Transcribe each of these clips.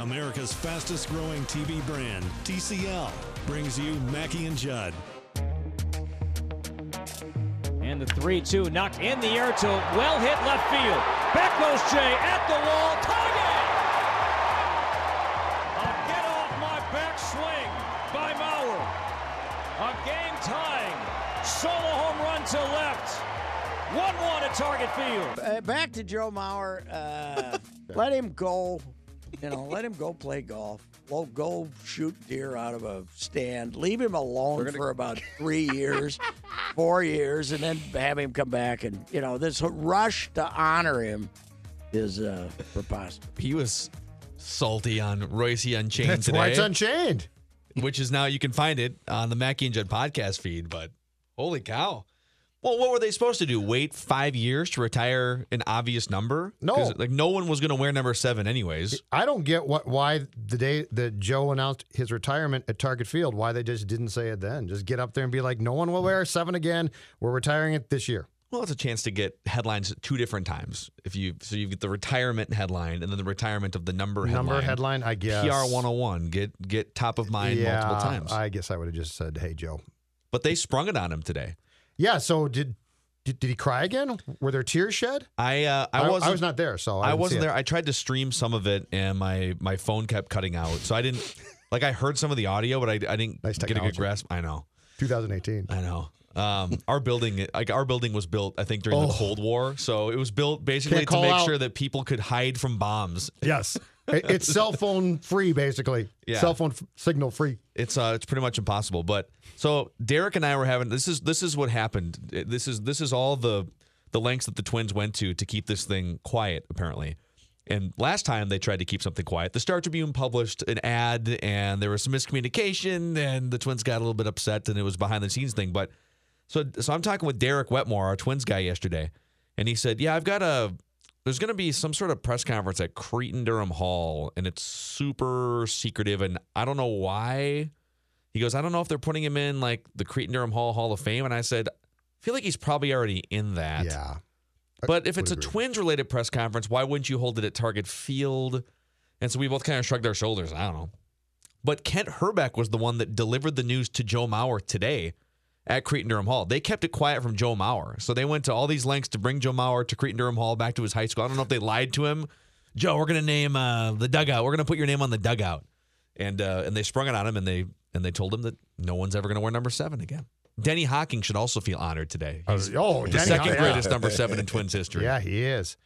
America's fastest growing TV brand, TCL, brings you Mackey and Judd. And the 3 2 knocked in the air to well hit left field. Back goes Jay at the wall. Target! A get off my back swing by Mauer. A game tying solo home run to left. 1 1 at Target Field. Uh, back to Joe Mauer. Uh, let him go. You know, let him go play golf. Well, go shoot deer out of a stand. Leave him alone for about three years, four years, and then have him come back. And you know, this rush to honor him is uh, preposterous. He was salty on Reusse Unchained That's today, why it's unchained. which is now you can find it on the Mackie and Judd podcast feed. But holy cow! Well, what were they supposed to do? Wait five years to retire an obvious number? No. like no one was going to wear number seven anyways. I don't get what why the day that Joe announced his retirement at Target Field, why they just didn't say it then. Just get up there and be like, no one will wear seven again. We're retiring it this year. Well, it's a chance to get headlines two different times. If you so you get the retirement headline and then the retirement of the number headline. Number headline, I guess. PR 101. Get get top of mind yeah, multiple times. I guess I would have just said, hey, Joe. but they sprung it on him today. Yeah, so did did, did he cry again? Were there tears shed? I uh, I, I, wasn't was not there, so I, I, wasn't there. I tried to stream some of it, and my my phone kept cutting out. So I didn't like. I heard some of the audio, but I, I didn't Nice get a good grasp. I know. 2018. I know. Um, our building, like our building, was built. I think during the Oh. Cold War, so it was built basically to make out. sure that people could hide from bombs. Yes. It's cell phone free, basically. Yeah. Cell phone f- signal free. It's uh, it's pretty much impossible. But so Derek and I were having this is this is what happened. This is this is all the the lengths that the Twins went to to keep this thing quiet. Apparently, and last time they tried to keep something quiet, the Star Tribune published an ad, and there was some miscommunication, and the Twins got a little bit upset, and it was behind the scenes thing. But so so I'm talking with Derek Wetmore, our Twins guy, yesterday, and he said, "Yeah, I've got a." There's going to be some sort of press conference at Cretin Derham Hall, and it's super secretive, and I don't know why. He goes, I don't know if they're putting him in like the Cretin Derham Hall Hall of Fame, and I said, I feel like he's probably already in that. Yeah. But if it's a. Twins related press conference, why wouldn't you hold it at Target Field? And so we both kind of shrugged our shoulders. I don't know. But Kent Hrbek was the one that delivered the news to Joe Mauer today at Cretin Derham Hall. They kept it quiet from Joe Mauer. So they went to all these lengths to bring Joe Mauer to Cretin Durham Hall back to his high school. I don't know if they lied to him. Joe, we're gonna name uh, the dugout. We're gonna put your name on the dugout. And uh, and they sprung it on him and they and they told him that no one's ever gonna wear number seven again. Denny Hocking should also feel honored today. He's oh, the Denny second Hocking. greatest number seven in Twins history. Yeah, he is.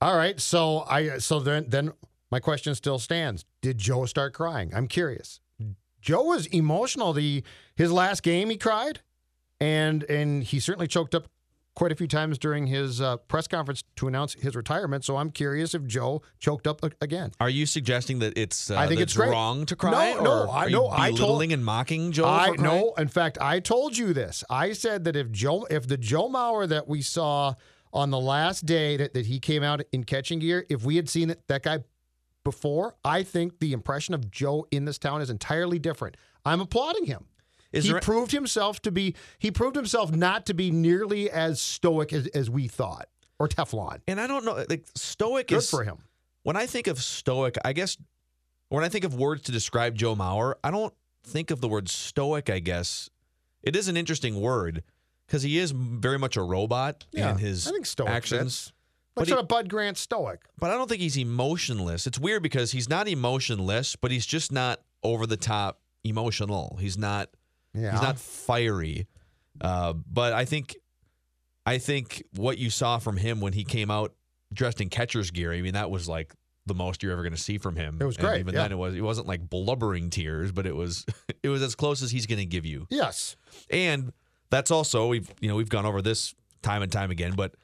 All right, so I so then then my question still stands. Did Joe start crying? I'm curious. Joe was emotional. The his last game he cried, and and he certainly choked up quite a few times during his uh, press conference to announce his retirement. So I'm curious if Joe choked up again. Are you suggesting that it's uh, I think it's great. wrong to cry? No, no, I- are no, you I told- and mocking Joe. I no. In fact, I told you this. I said that if Joe, if the Joe Mauer that we saw on the last day that, that he came out in catching gear, if we had seen it, that guy before, I think the impression of Joe in this town is entirely different. I'm applauding him. Is he there- proved himself to be. He proved himself not to be nearly as stoic as, as we thought, or Teflon. And I don't know. Like stoic Good is for him. When I think of stoic, I guess when I think of words to describe Joe Mauer, I don't think of the word stoic. I guess it is an interesting word because he is very much a robot Yeah, in his I think stoic actions. fits. What's he- a Bud Grant stoic? but I don't think he's emotionless. It's weird because he's not emotionless, but he's just not over the top emotional. He's not Yeah. he's not fiery. Uh, but I think I think what you saw from him when he came out dressed in catcher's gear, I mean, that was like the most you're ever going to see from him. It was And great, even yeah. then, it was it wasn't like blubbering tears, but it was it was as close as he's going to give you. Yes. And that's also we've you know we've gone over this time and time again, but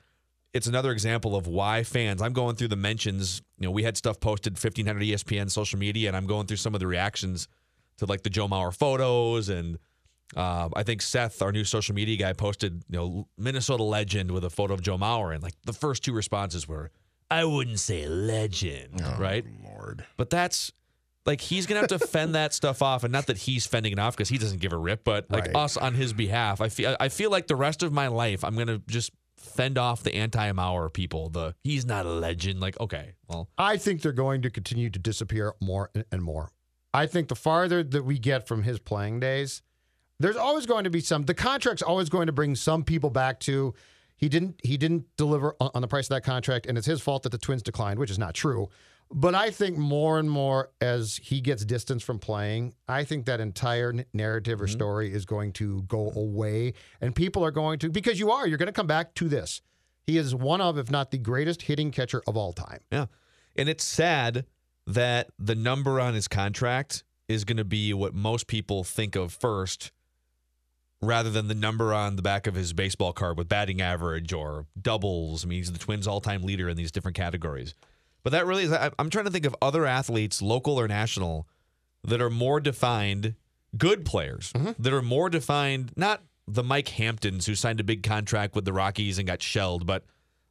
it's another example of why fans. I'm going through the mentions. You know, we had stuff posted 1500 ESPN social media, and I'm going through some of the reactions to like the Joe Mauer photos, and uh, I think Seth, our new social media guy, posted you know Minnesota legend with a photo of Joe Mauer, and like the first two responses were, "I wouldn't say legend, right?" Lord. But that's like he's gonna have to fend that stuff off, and not that he's fending it off because he doesn't give a rip, but like Right. us on his behalf. I feel I feel like the rest of my life I'm gonna just fend off the anti-Mauer people. The he's not a legend. Like okay, well, I think they're going to continue to disappear more and- more. I think the farther that we get from his playing days, there's always going to be some. The contract's always going to bring some people back to. He didn't. He didn't deliver on the price of that contract, and it's his fault that the Twins declined, which is not true. But I think more and more as he gets distance from playing, I think that entire narrative or mm-hmm. story is going to go away, and people are going to because you are. You're going to come back to this. He is one of, if not the greatest hitting catcher of all time. yeah, and it's sad that the number on his contract is going to be what most people think of first. Rather than the number on the back of his baseball card with batting average or doubles. I mean, he's the Twins' all time leader in these different categories. But that really is, I'm trying to think of other athletes, local or national, that are more defined, good players, that are more defined, not the Mike Hamptons who signed a big contract with the Rockies and got shelled, but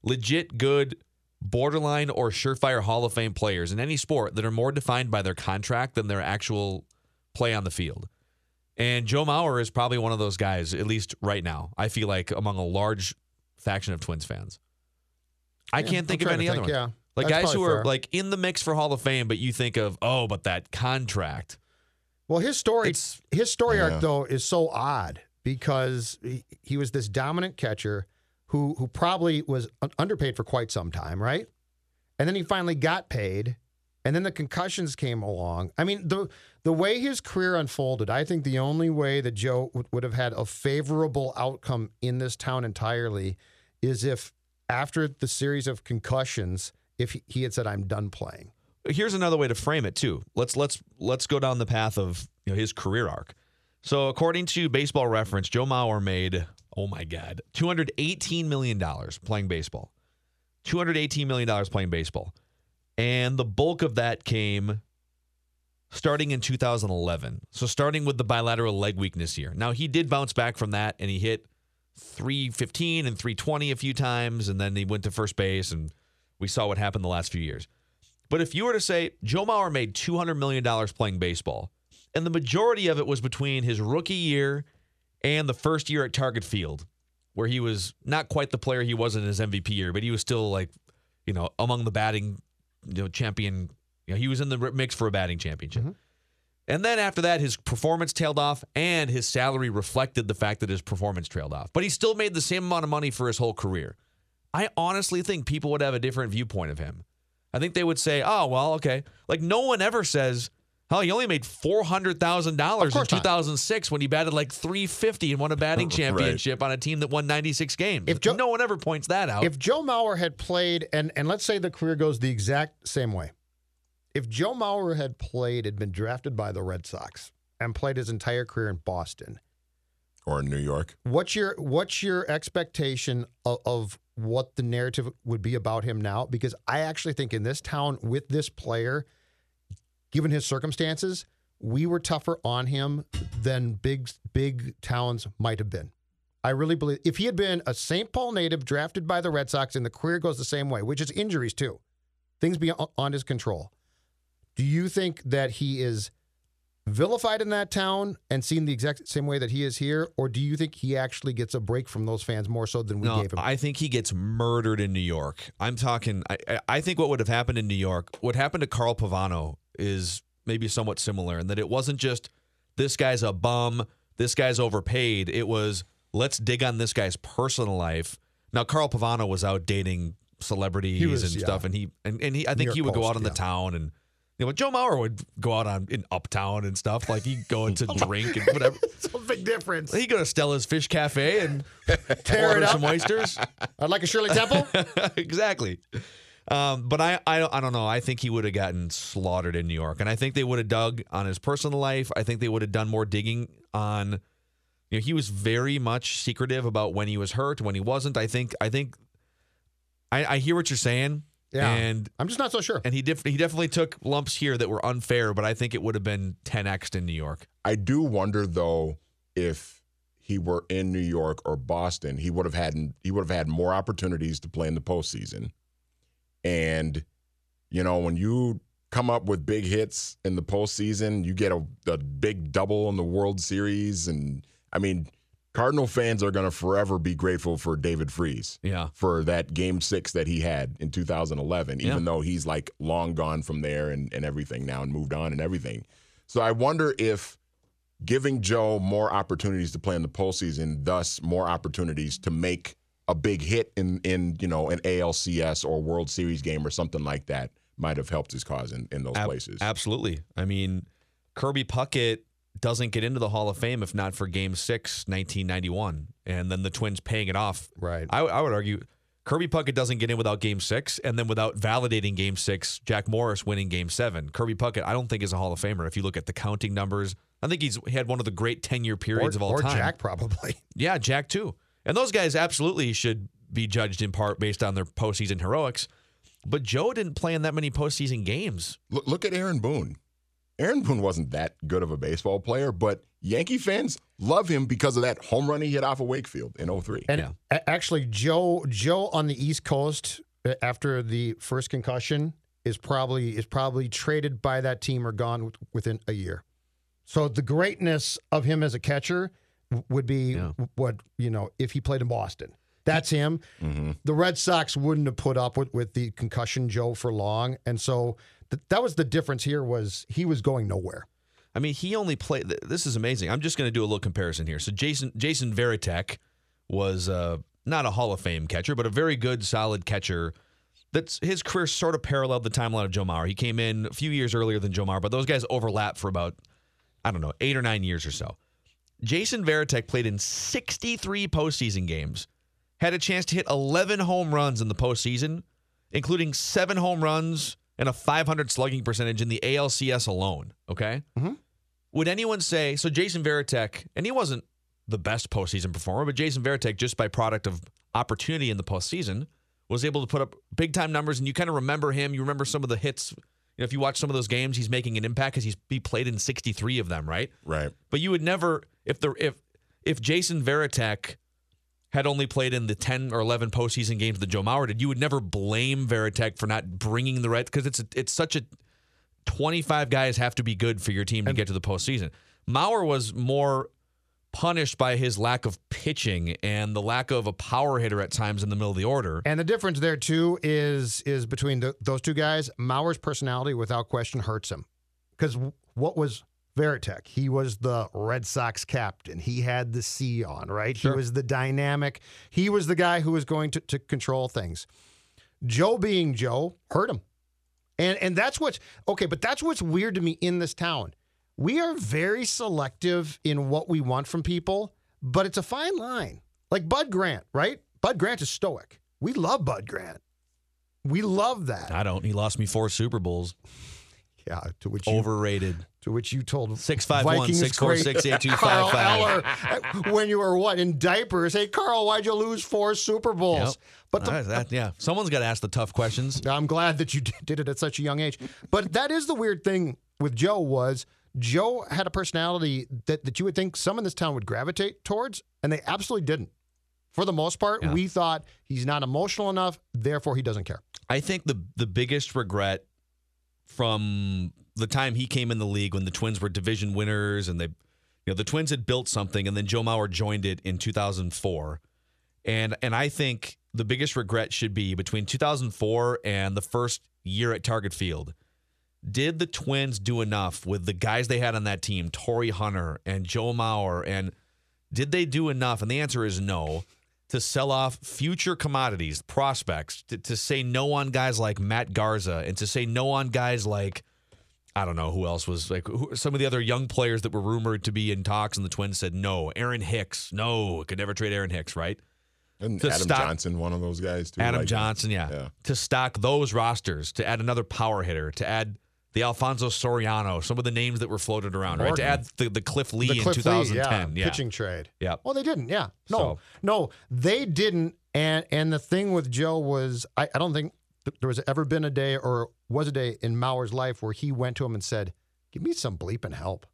legit good, borderline or surefire Hall of Fame players in any sport that are more defined by their contract than their actual play on the field. And Joe Mauer is probably one of those guys, at least right now. I feel like among a large faction of Twins fans. I can't think of any other one. yeah. Like That's guys who probably are fair. like in the mix for Hall of Fame, but you think of, oh, but that contract. Well, his story, It's- his story Yeah. arc though is so odd because he, he was this dominant catcher who who probably was underpaid for quite some time, right? And then he finally got paid, and then the concussions came along. I mean, the the way his career unfolded, I think the only way that Joe would, would have had a favorable outcome in this town entirely is if after the series of concussions, if he, had said, "I'm done playing." here's another way to frame it too. Let's let's let's go down the path of you know, his career arc. So according to Baseball Reference, Joe Mauer made oh my god, two hundred eighteen million dollars playing baseball. Two hundred eighteen million dollars playing baseball, and the bulk of that came starting in 2011. So starting with the bilateral leg weakness year. Now he did bounce back from that, and he hit 315 and 320 a few times, and then he went to first base, and we saw what happened the last few years. But if you were to say Joe Mauer made $200 million playing baseball, and the majority of it was between his rookie year and the first year at Target Field, where he was not quite the player he was in his MVP year, but he was still like, you know, among the batting, you know, champion. You know, he was in the mix for a batting championship. Mm-hmm. And then after that, his performance tailed off, and his salary reflected the fact that his performance trailed off. But he still made the same amount of money for his whole career. I honestly think people would have a different viewpoint of him. I think they would say, "Oh, well, okay." Like no one ever says, "Oh, he only made four hundred thousand dollars in course not. two thousand six when he batted like three fifty and won a batting Right. championship on a team that won ninety six games." If Joe- no one ever points that out. If Joe Mauer had played, and and let's say the career goes the exact same way, if Joe Mauer had played, had been drafted by the Red Sox, and played his entire career in Boston, Or in New York. what's your what's your expectation of, of what the narrative would be about him now? Because I actually think in this town with this player, given his circumstances, we were tougher on him than big big towns might have been. I really believe if he had been a St. Paul native drafted by the Red Sox and the career goes the same way, which is injuries too, things beyond his control. Do you think that he is vilified in that town and seen the exact same way that he is here, or do you think he actually gets a break from those fans more so than we no, gave him? I think he gets murdered in New York. I'm talking. I, I- think what would have happened in New York, what happened to Carl Pavano, is maybe somewhat similar in that it wasn't just this guy's a bum, this guy's overpaid. It was let's dig on this guy's personal life. Now, Carl Pavano was out dating celebrities was- and yeah. stuff, and he and, and he I think he would go Post, out on the town and. You know, Joe Mauer would go out on in Uptown and stuff. Like he'd go into drink and whatever. It's a big difference. He'd go to Stella's Fish Cafe and Tear order some oysters. I'd like a Shirley Temple. exactly. Um, but I, I, I don't know. I think he would have gotten slaughtered in New York, and I think they would have dug on his personal life. I think they would have done more digging on. You know, he was very much secretive about when he was hurt, when he wasn't. I think. I think. I, I hear what you're saying. Yeah. And I'm just not so sure. and he def- he definitely took lumps here that were unfair, but I think it would have been 10x in New York. I do wonder though if he were in New York or Boston, he would have had he would have had more opportunities to play in the postseason. And you know, when you come up with big hits in the postseason, you get a, a big double in the World Series, and I mean, Cardinal fans are going to forever be grateful for David Freese Yeah. for that game six that he had in 2011, even Yeah. though he's like long gone from there and, and everything now and moved on and everything. So I wonder if giving Joe more opportunities to play in the postseason, thus more opportunities to make a big hit in, in you know, an ALCS or World Series game or something like that might have helped his cause in, in those Ab- places. Absolutely. I mean, Kirby Puckett doesn't get into the Hall of Fame if not for Game Six, 1991, and then the Twins paying it off. Right. I, I would argue Kirby Puckett doesn't get in without Game Six, and then without validating Game Six, Jack Morris winning Game Seven. Kirby Puckett, I don't think is a Hall of Famer. If you look at the counting numbers, I think he's he had one of the great 10 year periods or of all or time. Jack probably. Yeah, Jack too. And those guys absolutely should be judged in part based on their postseason heroics. But Joe didn't play in that many postseason games. Look, look at Aaron Boone. Aaron Boone wasn't that good of a baseball player, but Yankee fans love him because of that home run he hit off of Wakefield in 03. And Yeah. actually, Joe Joe on the East Coast uh, after the first concussion is probably is probably traded by that team or gone within a year. So the greatness of him as a catcher would be Yeah. what you know if he played in Boston. That's him. Mm-hmm. The Red Sox wouldn't have put up with, with the concussion Joe for long, and so th- that was the difference. Here was he was going nowhere. I mean, he only played. This is amazing. I'm just going to do a little comparison here. So Jason Jason Varitek was uh, not a Hall of Fame catcher, but a very good, solid catcher. That's his career sort of paralleled the timeline of Joe Mauer. He came in a few years earlier than Joe Mauer, but those guys overlap for about I don't know eight or nine years or so. Jason Varitek played in 63 postseason games, had a chance to hit 11 home runs in the postseason, including seven home runs and a 500 slugging percentage in the ALCS alone. Okay. Mm-hmm. Would anyone say so? Jason Varitek, and he wasn't the best postseason performer, but Jason Varitek, just by product of opportunity in the postseason, was able to put up big time numbers. And you kind of remember him. You remember some of the hits. You know, if you watch some of those games, he's making an impact because he's he played in 63 of them, right? Right. But you would never if the if if Jason Varitek had only played in the 10 or 11 postseason games that Joe Mauer did, you would never blame Varitek for not bringing the red because it's a, it's such a 25 guys have to be good for your team to get to the postseason. Mauer was more punished by his lack of pitching and the lack of a power hitter at times in the middle of the order. And the difference there too is is between the, those two guys. Mauer's personality, without question, hurts him because what was Varitek? He was the Red Sox captain. He had the C on, right? He was the dynamic. He was the guy who was going to, to control things. Joe being Joe hurt him. And and that's what's okay, but that's what's weird to me in this town. We are very selective in what we want from people, but it's a fine line. Like Bud Grant, right? Bud Grant is stoic. We love Bud Grant. We love that. I don't. He lost me four Super Bowls. Yeah, to which you, Overrated. to which you told 651 Vikings 646 great 8255. Carl Eller uh, when you were what in diapers. Hey, Carl, why'd you lose four Super Bowls? Yep. But the, right, that- yeah, someone's got to ask the tough questions. I'm glad that you did it at such a young age. But that is the weird thing with Joe was Joe had a personality that, that you would think some in this town would gravitate towards, and they absolutely didn't. For the most part, Yeah. we thought he's not emotional enough, therefore he doesn't care. I think the the biggest regret from the time he came in the league when the Twins were division winners and they you know the Twins had built something and then Joe Mauer joined it in 2004. And and I think the biggest regret should be between 2004 and the first year at Target Field. Did the Twins do enough with the guys they had on that team, Torii Hunter and Joe Mauer and did they do enough? And the answer is no. To sell off future commodities, prospects, to, to say no on guys like Matt Garza, and to say no on guys like I don't know who else was like who, some of the other young players that were rumored to be in talks, and the Twins said no. Aaron Hicks, no, could never trade Aaron Hicks, right? And Adam stop- Johnson, one of those guys too. Adam like- Johnson, yeah. Yeah. To stock those rosters, to add another power hitter, to add the Alfonso Soriano, some of the names that were floated around, right? To add the, the Cliff Lee the in Cliff Lee, 2010. yeah, pitching trade. Yeah. Well, they didn't. Yeah. No, So- no, they didn't. And and the thing with Joe was, I, I don't think there was ever been a day or was a day in Mauer's life where he went to him and said, "Give me some bleeping help.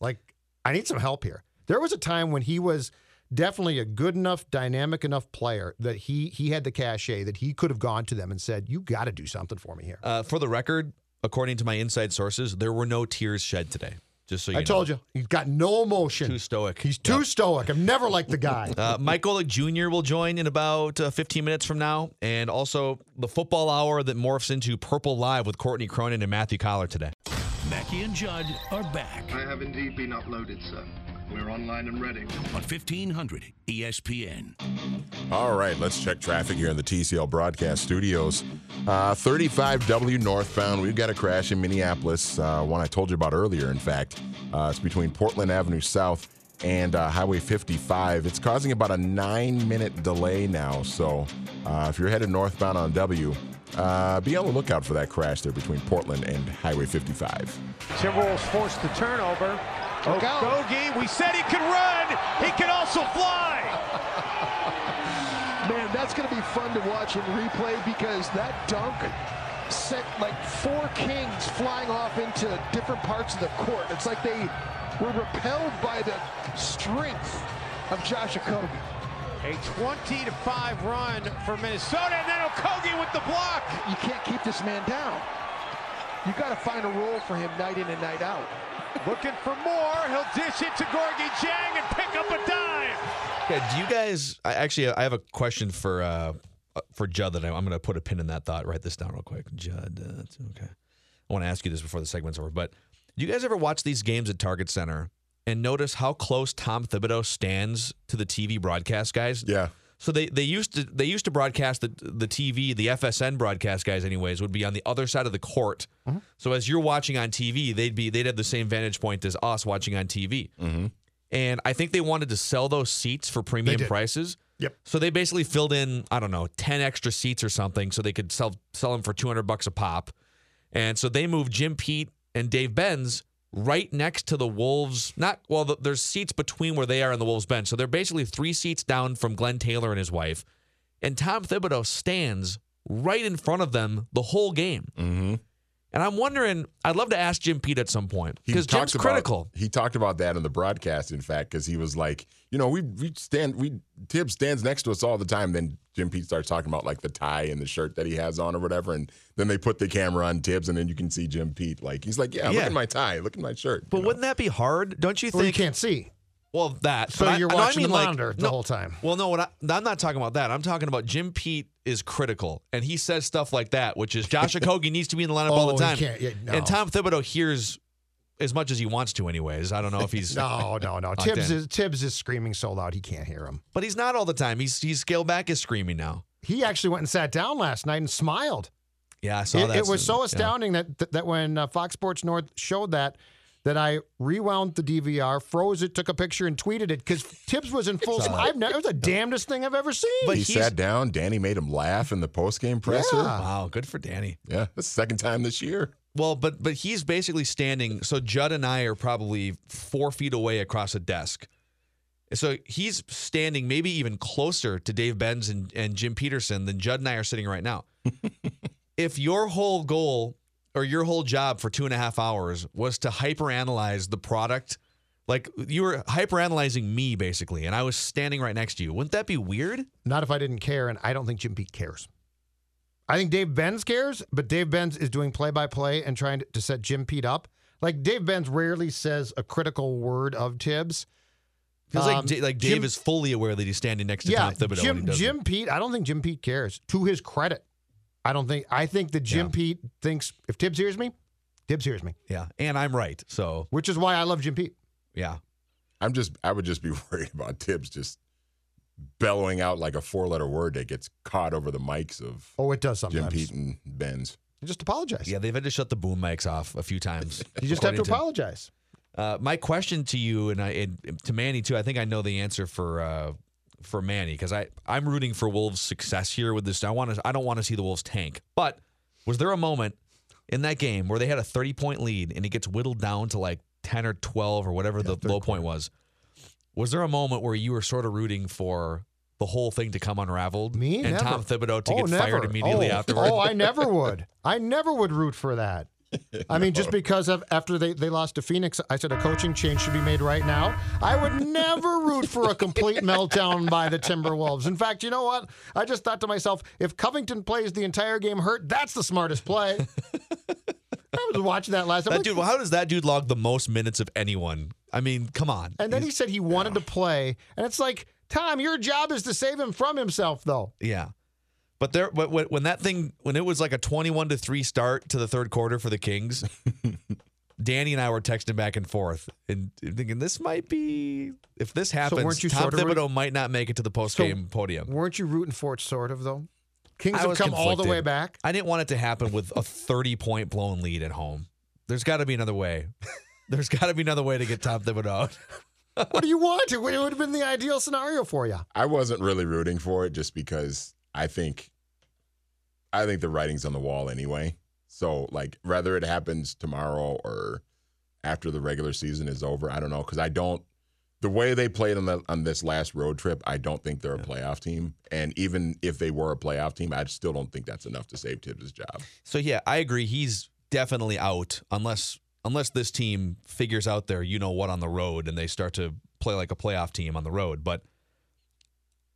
Like I need some help here." There was a time when he was definitely a good enough, dynamic enough player that he he had the cachet that he could have gone to them and said, "You got to do something for me here." Uh, for the record, according to my inside sources, there were no tears shed today. Just so you know, I know. told you, he's got no emotion. Too stoic. He's too Yep. stoic. I've never liked the guy. Uh, Mike Golic Jr. will join in about uh, 15 minutes from now, and also the football hour that morphs into Purple Live with Courtney Cronin and Matthew Coller today. Mackey and Judd are back I have indeed been uploaded, sir. We're online and ready. on E 1500 ESPN. All right, let's check traffic here in the TCL broadcast studios. Uh, 35W northbound. We've got a crash in Minneapolis, uh, one I told you about earlier, in fact. Uh, it's between Portland Avenue South and uh, Highway 55. It's causing about a nine minute delay now. So uh, if you're headed northbound on W, uh, be on the lookout for that crash there between Portland and Highway 55. Timberwolves forced the turnover. Okogie, we said he could run. He can also fly. Man, that's going to be fun to watch in replay because that dunk sent like four kings flying off into different parts of the court. It's like they were repelled by the strength of Josh Okogie. A 20 to 5 run for Minnesota, and then Okogie with the block. You can't keep this man down. You got to find a role for him night in and night out. Looking for more. He'll dish it to Gorgui Dieng and pick up a dime. Yeah, do you guys? I actually, I have a question for uh, uh, for Judd that I, I'm going to put a pin in that thought. Write this down real quick, Judd. Uh, it's okay. I want to ask you this before the segment's over. But do you guys ever watch these games at Target Center and notice how close Tom Thibodeau stands to the TV broadcast guys? Yeah. So they, they used to they used to broadcast the the TV the FSN broadcast guys anyways would be on the other side of the court. So as you're watching on TV, they'd be they'd have the same vantage point as us watching on TV. Mm-hmm. And I think they wanted to sell those seats for premium prices. Yep. So they basically filled in I don't know ten extra seats or something so they could sell sell them for two hundred bucks a pop. And so they moved Jim Pete and Dave Benz right next to the Wolves. Not well, the, there's seats between where they are and the Wolves bench. So they're basically three seats down from Glenn Taylor and his wife. And Tom Thibodeau stands right in front of them the whole game. Mm-hmm. And I'm wondering, I'd love to ask Jim Pete at some point because Jim's about- critical. He talked about that in the broadcast, in fact, because he was like, you know, we we stand, we Thibs stands next to us all the time. Then Jim Pete starts talking about like the tie and the shirt that he has on or whatever, and then they put the camera on Thibs, and then you can see Jim Pete like he's like, yeah, look at my tie, look at my shirt. But wouldn't that be hard? Don't you think? Well, you can't see. Well, that. So but I- you're no, I watching mean the like- monitor the no, whole time. Well, no, what I, I'm not talking about that. I'm talking about Jim Pete is critical, and he says stuff like that, which is Josh Okogie needs to be in the lineup all Oh, the time. can't- yeah, no. And Tom Thibodeau hears as much as he wants to, anyways. I don't know if he's No, no, no. Thibs in. is Thibs is screaming so loud he can't hear him. but he's not all the time. He's he's scaled back his screaming now. He actually went and sat down last night and smiled. Yeah, I saw It, that. it was so astounding that that, that when uh, Fox Sports North showed that, that I rewound the DVR, froze it, took a picture, and tweeted it because Thibs was in full. Saw. I've never, it was the damnedest thing I've ever seen. But he sat down. Danny made him laugh in the post game presser. Yeah. Wow, good for Danny. Yeah, that's the second time this year. Well, but but he's basically standing. So Judd and I are probably four feet away across a desk. So he's standing maybe even closer to Dave Benz and, and Jim Peterson than Judd and I are sitting right now. if your whole goal or your whole job for two and a half hours was to hyperanalyze the product, like you were hyperanalyzing me basically, and I was standing right next to you, wouldn't that be weird? Not if I didn't care, and I don't think Jim Pete cares. I think Dave Benz cares, but Dave Benz is doing play by play and trying to, set Jim Pete up. Like Dave Benz rarely says a critical word of Thibs. Feels Um, like Da- like Dave Jim- is fully aware that he's standing next to yeah, Tom Thibodeau. Jim. Jim Pete. I don't think Jim Pete cares. To his credit, I don't think. I think that Jim Yeah. Pete thinks if Thibs hears me, Thibs hears me, Yeah, and I'm right. So which is why I love Jim Pete. yeah. I'm just, I would just be worried about Thibs just bellowing out like a four-letter word that gets caught over the mics of Oh, it does sometimes Jim. Pete and Benz. You just apologize. Yeah, they've had to shut the boom mics off a few times. You just have to according apologize. Uh, my question to you and I and to Manny too. I think I know the answer for uh, for Manny because I I'm rooting for Wolves' success here with this. I want to. I don't want to see the Wolves tank. But was there a moment in that game where they had a 30 point lead and it gets whittled down to like 10 or 12 or whatever the low point was? Was there a moment where you were sort of rooting for the whole thing to come unraveled? Me? and Never. Tom Thibodeau to oh, get never. fired immediately oh, afterward. Oh, I never would. I never would root for that. I mean, just because of after they, they lost to Phoenix, I said a coaching change should be made right now. I would never root for a complete meltdown by the Timberwolves. In fact, you know what? I just thought to myself, if Covington plays the entire game hurt, that's the smartest play. I was watching that last. That like, dude, well, how does that dude log the most minutes of anyone? I mean, come on. and then he said he wanted to play, and it's like, Tom, your job is to save him from himself, though. Yeah. But there, but when when that thing, when it was like a twenty-one to three start to the third quarter for the Kings, Danny and I were texting back and forth and thinking this might be if this happens, weren't you Tom sort of root- Thibodeau might not make it to the post-game podium. Weren't you rooting for it, sort of, though? Kings I have was come all the way back. I didn't want it to happen with a thirty-point blown lead at home. There's got to be another way. There's got to be another way to get Tom Thibodeau out. what do you want? It would have been the ideal scenario for you. I wasn't really rooting for it just because I think I think the writing's on the wall anyway. So like whether it happens tomorrow or after the regular season is over, I don't know because I don't the way they played on the on this last road trip, I don't think they're a playoff team. And even if they were a playoff team, I still don't think that's enough to save Thibs' job. So yeah, I agree. He's definitely out unless unless this team figures out their you know what on the road and they start to play like a playoff team on the road. But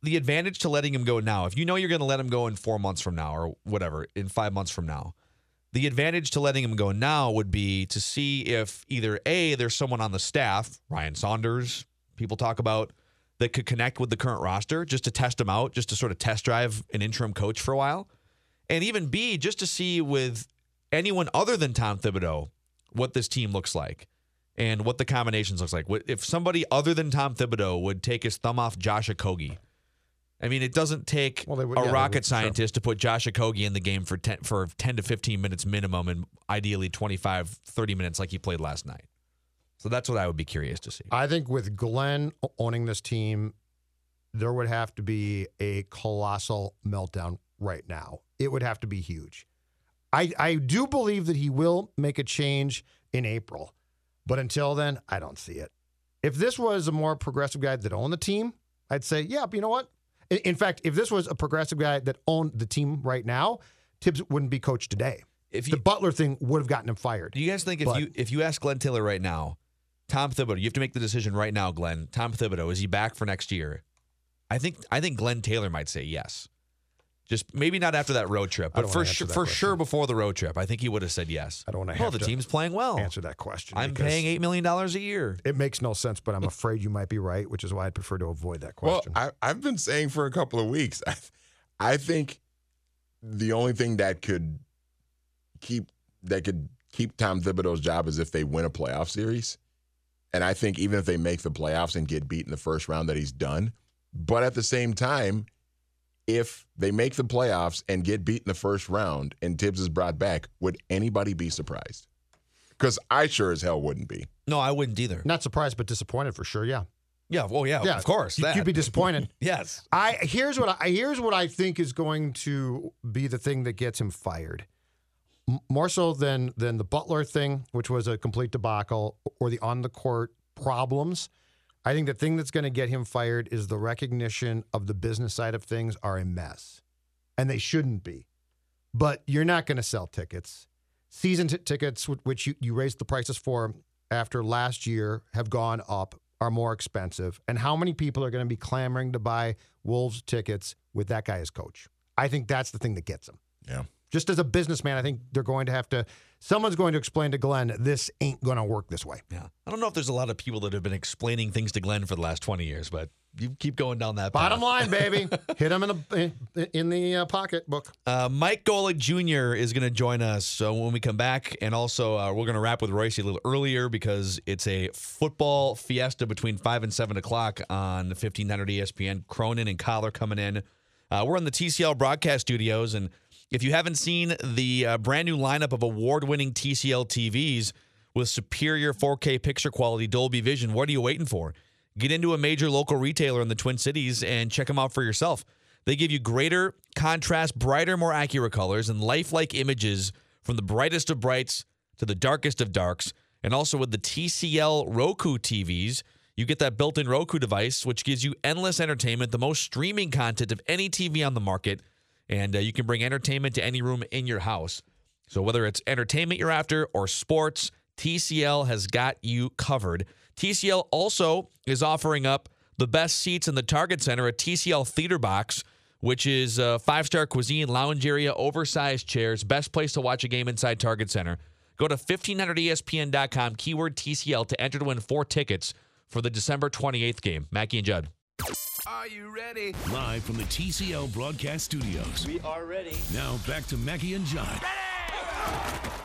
the advantage to letting him go now, if you know you're going to let him go in four months from now or whatever, in five months from now, the advantage to letting him go now would be to see if either A, there's someone on the staff, Ryan Saunders, people talk about, that could connect with the current roster just to test him out, just to sort of test drive an interim coach for a while. And even B, just to see with anyone other than Tom Thibodeau what this team looks like and what the combinations looks like. If somebody other than Tom Thibodeau would take his thumb off Josh Okogie, I mean, it doesn't take Well, would- a yeah, rocket would, sure. scientist to put Josh Okogie in the game for 10, for 10 to 15 minutes minimum and ideally 25, 30 minutes like he played last night. So that's what I would be curious to see. I think with Glenn owning this team, there would have to be a colossal meltdown right now. It would have to be huge. I, I do believe that he will make a change in April, but until then, I don't see it. If this was a more progressive guy that owned the team, I'd say, yeah, but you know what? In, fact, if this was a progressive guy that owned the team right now, Thibs wouldn't be coached today. If the Butler thing would have gotten him fired. Do you guys think if But- you if you ask Glenn Taylor right now, Tom Thibodeau, you have to make the decision right now, Glenn. Tom Thibodeau, is he back for next year? I think I think Glenn Taylor might say yes. Just maybe not after that road trip, but for sure for question. sure before the road trip, I think he would have said yes. I don't want to Well, have the to team's playing well. answer that question. I'm paying eight million dollars a year. It makes no sense, but I'm afraid you might be right, which is why I'd prefer to avoid that question. Well, I, I've been saying for a couple of weeks, I, I think the only thing that could keep that could keep Tom Thibodeau's job is if they win a playoff series. And I think even if they make the playoffs and get beat in the first round, that he's done. But at the same time, if they make the playoffs and get beat in the first round and Thibs is brought back, would anybody be surprised? Because I sure as hell wouldn't be. No, I wouldn't either. Not surprised, but disappointed for sure. Yeah, Yeah, well, yeah, yeah. of course. You- that. You'd be disappointed. yes. I here's what I here's what I think is going to be the thing that gets him fired. M- More so than than the Butler thing, which was a complete debacle, or the on the court problems. I think the thing that's going to get him fired is the recognition of the business side of things are a mess, and they shouldn't be. But you're not going to sell tickets. Season t- tickets, which you, you raised the prices for after last year, have gone up, are more expensive. And how many people are going to be clamoring to buy Wolves tickets with that guy as coach? I think that's the thing that gets them. Yeah. Just as a businessman, I think they're going to have to, someone's going to explain to Glenn, this ain't going to work this way. Yeah. I don't know if there's a lot of people that have been explaining things to Glenn for the last 20 years, but you keep going down that. Bottom path. line, baby, hit him in the in the uh, pocketbook. Uh, Mike Golic Jr. is going to join us so when we come back, and also uh, we're going to wrap with Reusse a little earlier because it's a football fiesta between five and seven o'clock on the fifteen hundred ESPN. Cronin and Coller coming in. Uh, we're in the TCL broadcast studios, and if you haven't seen the uh, brand new lineup of award-winning TCL TVs with superior 4K picture quality Dolby Vision, what are you waiting for? Get into a major local retailer in the Twin Cities and check them out for yourself. They give you greater contrast, brighter, more accurate colors, and lifelike images from the brightest of brights to the darkest of darks. And also with the TCL Roku TVs, you get that built in Roku device, which gives you endless entertainment, the most streaming content of any TV on the market. And uh, you can bring entertainment to any room in your house. So whether it's entertainment you're after or sports, TCL has got you covered. TCL also is offering up the best seats in the Target Center, a TCL Theater Box, which is a five star cuisine, lounge area, oversized chairs, best place to watch a game inside Target Center. Go to 1500ESPN.com, keyword TCL, to enter to win four tickets for the December 28th game. Mackie and Judd. Are you ready? Live from the TCL broadcast studios. We are ready. Now back to Mackie and Judd.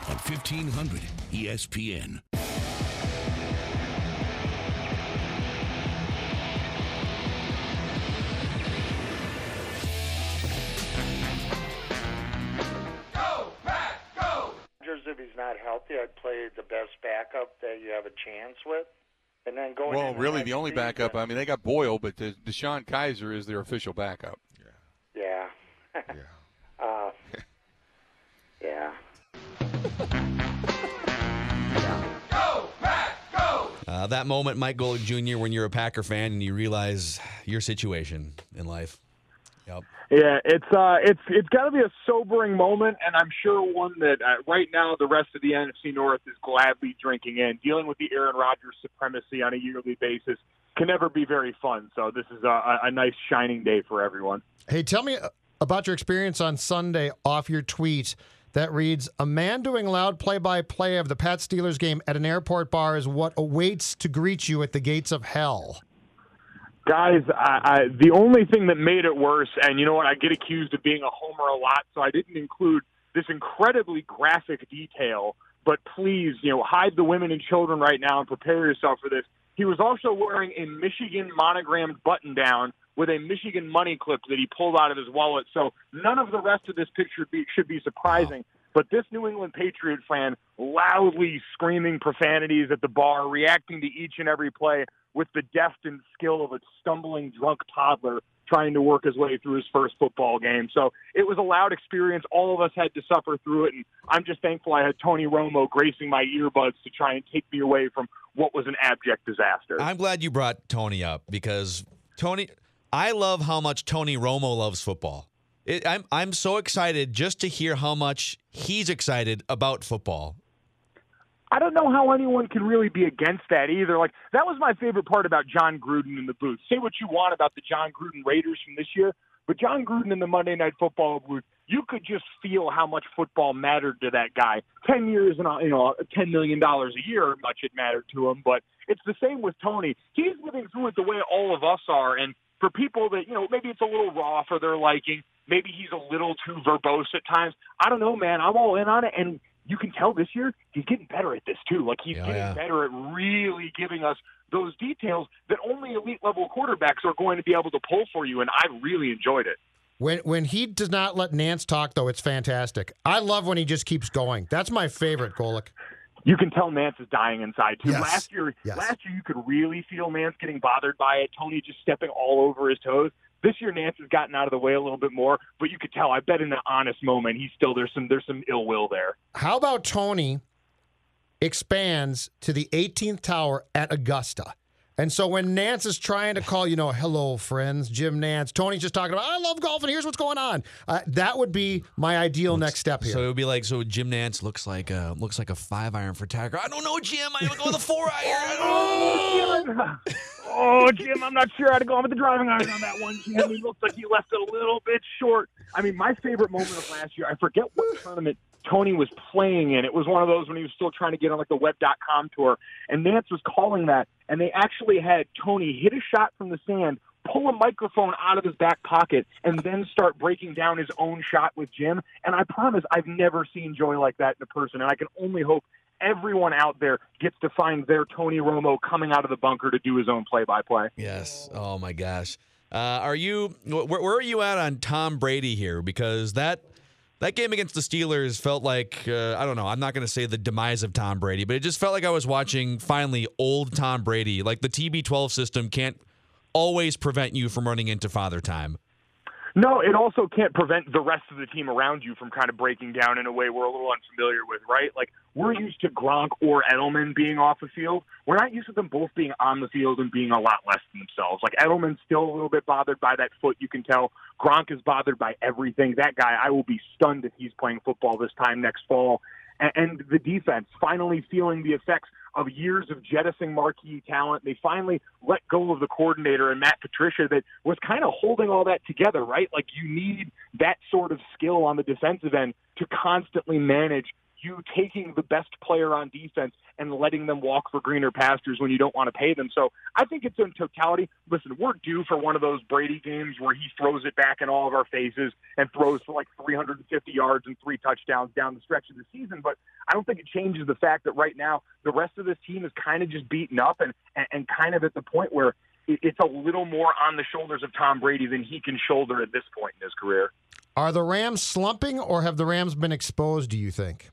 On 1500 ESPN. Go, Mac, go! If he's not healthy, I'd play the best backup that you have a chance with. And then going Well, really, next the only season- backup. I mean, they got Boyle, but the- DeShone Kizer is their official backup. Yeah. uh, yeah. Uh, that moment, Mike Golic Jr., when you're a Packer fan and you realize your situation in life. Yep. Yeah, it's uh, it's it's got to be a sobering moment, and I'm sure one that uh, right now the rest of the NFC North is gladly drinking in. Dealing with the Aaron Rodgers supremacy on a yearly basis can never be very fun. So this is a, a- a nice shining day for everyone. Hey, tell me uh, about your experience on Sunday off your tweet that reads A man doing loud play by play of the Pat Steelers game at an airport bar is what awaits to greet you at the gates of hell. Guys, I, I, the only thing that made it worse, and you know what, I get accused of being a homer a lot, so I didn't include this incredibly graphic detail. But please, you know, hide the women and children right now and prepare yourself for this. He was also wearing a Michigan monogrammed button down with a Michigan money clip that he pulled out of his wallet. So none of the rest of this picture be, should be surprising. But this New England Patriot fan loudly screaming profanities at the bar, reacting to each and every play with the deft and skill of a stumbling drunk toddler trying to work his way through his first football game. So it was a loud experience. All of us had to suffer through it. And I'm just thankful I had Tony Romo gracing my earbuds to try and take me away from what was an abject disaster. I'm glad you brought Tony up because Tony, I love how much Tony Romo loves football. It, I'm I'm so excited just to hear how much he's excited about football. I don't know how anyone can really be against that either. Like that was my favorite part about Jon Gruden in the booth. Say what you want about the Jon Gruden Raiders from this year, but Jon Gruden in the Monday Night Football booth, you could just feel how much football mattered to that guy. Ten years and uh, you know, ten million dollars a year, much it mattered to him. But it's the same with Tony. He's living through it the way all of us are, and for people that you know maybe it's a little raw for their liking, maybe he's a little too verbose at times. I don't know, man. I'm all in on it, and you can tell this year he's getting better at this too. Like he's Yeah, getting yeah. better at really giving us those details that only elite level quarterbacks are going to be able to pull for you, and I really enjoyed it. When when he does not let Nantz talk, though, it's fantastic. I love when he just keeps going. That's my favorite, Golic. You can tell Nantz is dying inside too. Yes. Last year, Yes. last year you could really feel Nantz getting bothered by it. Tony just stepping all over his toes. This year, Nantz has gotten out of the way a little bit more, but you could tell. I bet in an honest moment, he's still there's some there's some ill will there. How about Tony expands to the 18th tower at Augusta? And so when Nantz is trying to call, you know, hello, friends, Jim Nantz, Tony's just talking about, I love golf and here's what's going on. Uh, that would be my ideal next step here. So it would be like so Jim Nantz looks like a looks like a five iron for Tiger. I don't know, Jim. I would go with a four iron. I don't know. Oh, Jim, I'm not sure how to go with the driving iron on that one, Jim. He looks like he left it a little bit short. I mean, my favorite moment of last year, I forget what tournament Tony was playing in. It was one of those when he was still trying to get on like the web.com tour, and Nantz was calling that, and they actually had Tony hit a shot from the sand pull a microphone out of his back pocket and then start breaking down his own shot with Jim. And I promise I've never seen joy like that in a person. And I can only hope everyone out there gets to find their Tony Romo coming out of the bunker to do his own play by play. Yes. Oh my gosh. Uh, are you where, where are you at on Tom Brady here? Because that that game against the Steelers felt like uh, I don't know. I'm not going to say the demise of Tom Brady, but it just felt like I was watching finally old Tom Brady. Like the TB12 system can't always prevent you from running into father time. No, it also can't prevent the rest of the team around you from kind of breaking down in a way we're a little unfamiliar with, right? Like we're used to Gronk or Edelman being off the field. We're not used to them both being on the field and being a lot less than themselves. Like Edelman's still a little bit bothered by that foot, you can tell. Gronk is bothered by everything. That guy, I will be stunned if he's playing football this time next fall. And the defense finally feeling the effects of years of jettisoning marquee talent. They finally let go of the coordinator and Matt Patricia that was kind of holding all that together, right? Like you need that sort of skill on the defensive end to constantly manage you taking the best player on defense and letting them walk for greener pastures when you don't want to pay them. So I think it's in totality. Listen, we're due for one of those Brady games where he throws it back in all of our faces and throws for like 350 yards and three touchdowns down the stretch of the season. But I don't think it changes the fact that right now the rest of this team is kind of just beaten up and, and, and kind of at the point where it's a little more on the shoulders of Tom Brady than he can shoulder at this point in his career. Are the Rams slumping or have the Rams been exposed, do you think?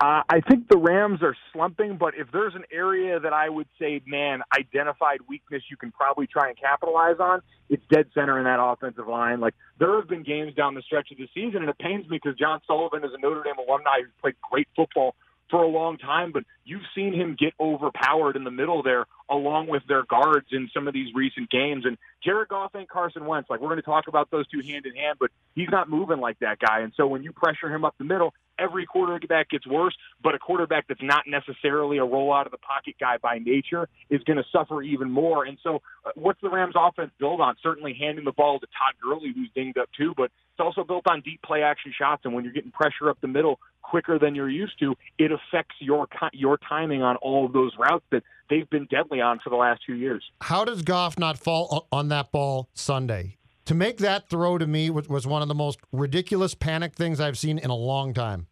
Uh, I think the Rams are slumping, but if there's an area that I would say, man, identified weakness you can probably try and capitalize on, it's dead center in that offensive line. Like there have been games down the stretch of the season, and it pains me because John Sullivan is a Notre Dame alumni who's played great football for a long time, but you've seen him get overpowered in the middle there along with their guards in some of these recent games. And Jared Goff ain't Carson Wentz. Like we're going to talk about those two hand in hand, but he's not moving like that guy. And so when you pressure him up the middle, every quarterback gets worse, but a quarterback that's not necessarily a roll out of the pocket guy by nature is going to suffer even more. And so, uh, what's the Rams' offense built on? Certainly handing the ball to Todd Gurley, who's dinged up too, but it's also built on deep play action shots. And when you're getting pressure up the middle quicker than you're used to, it affects your your timing on all of those routes that they've been deadly on for the last two years. How does Goff not fall on that ball Sunday? To make that throw to me was one of the most ridiculous panic things I've seen in a long time.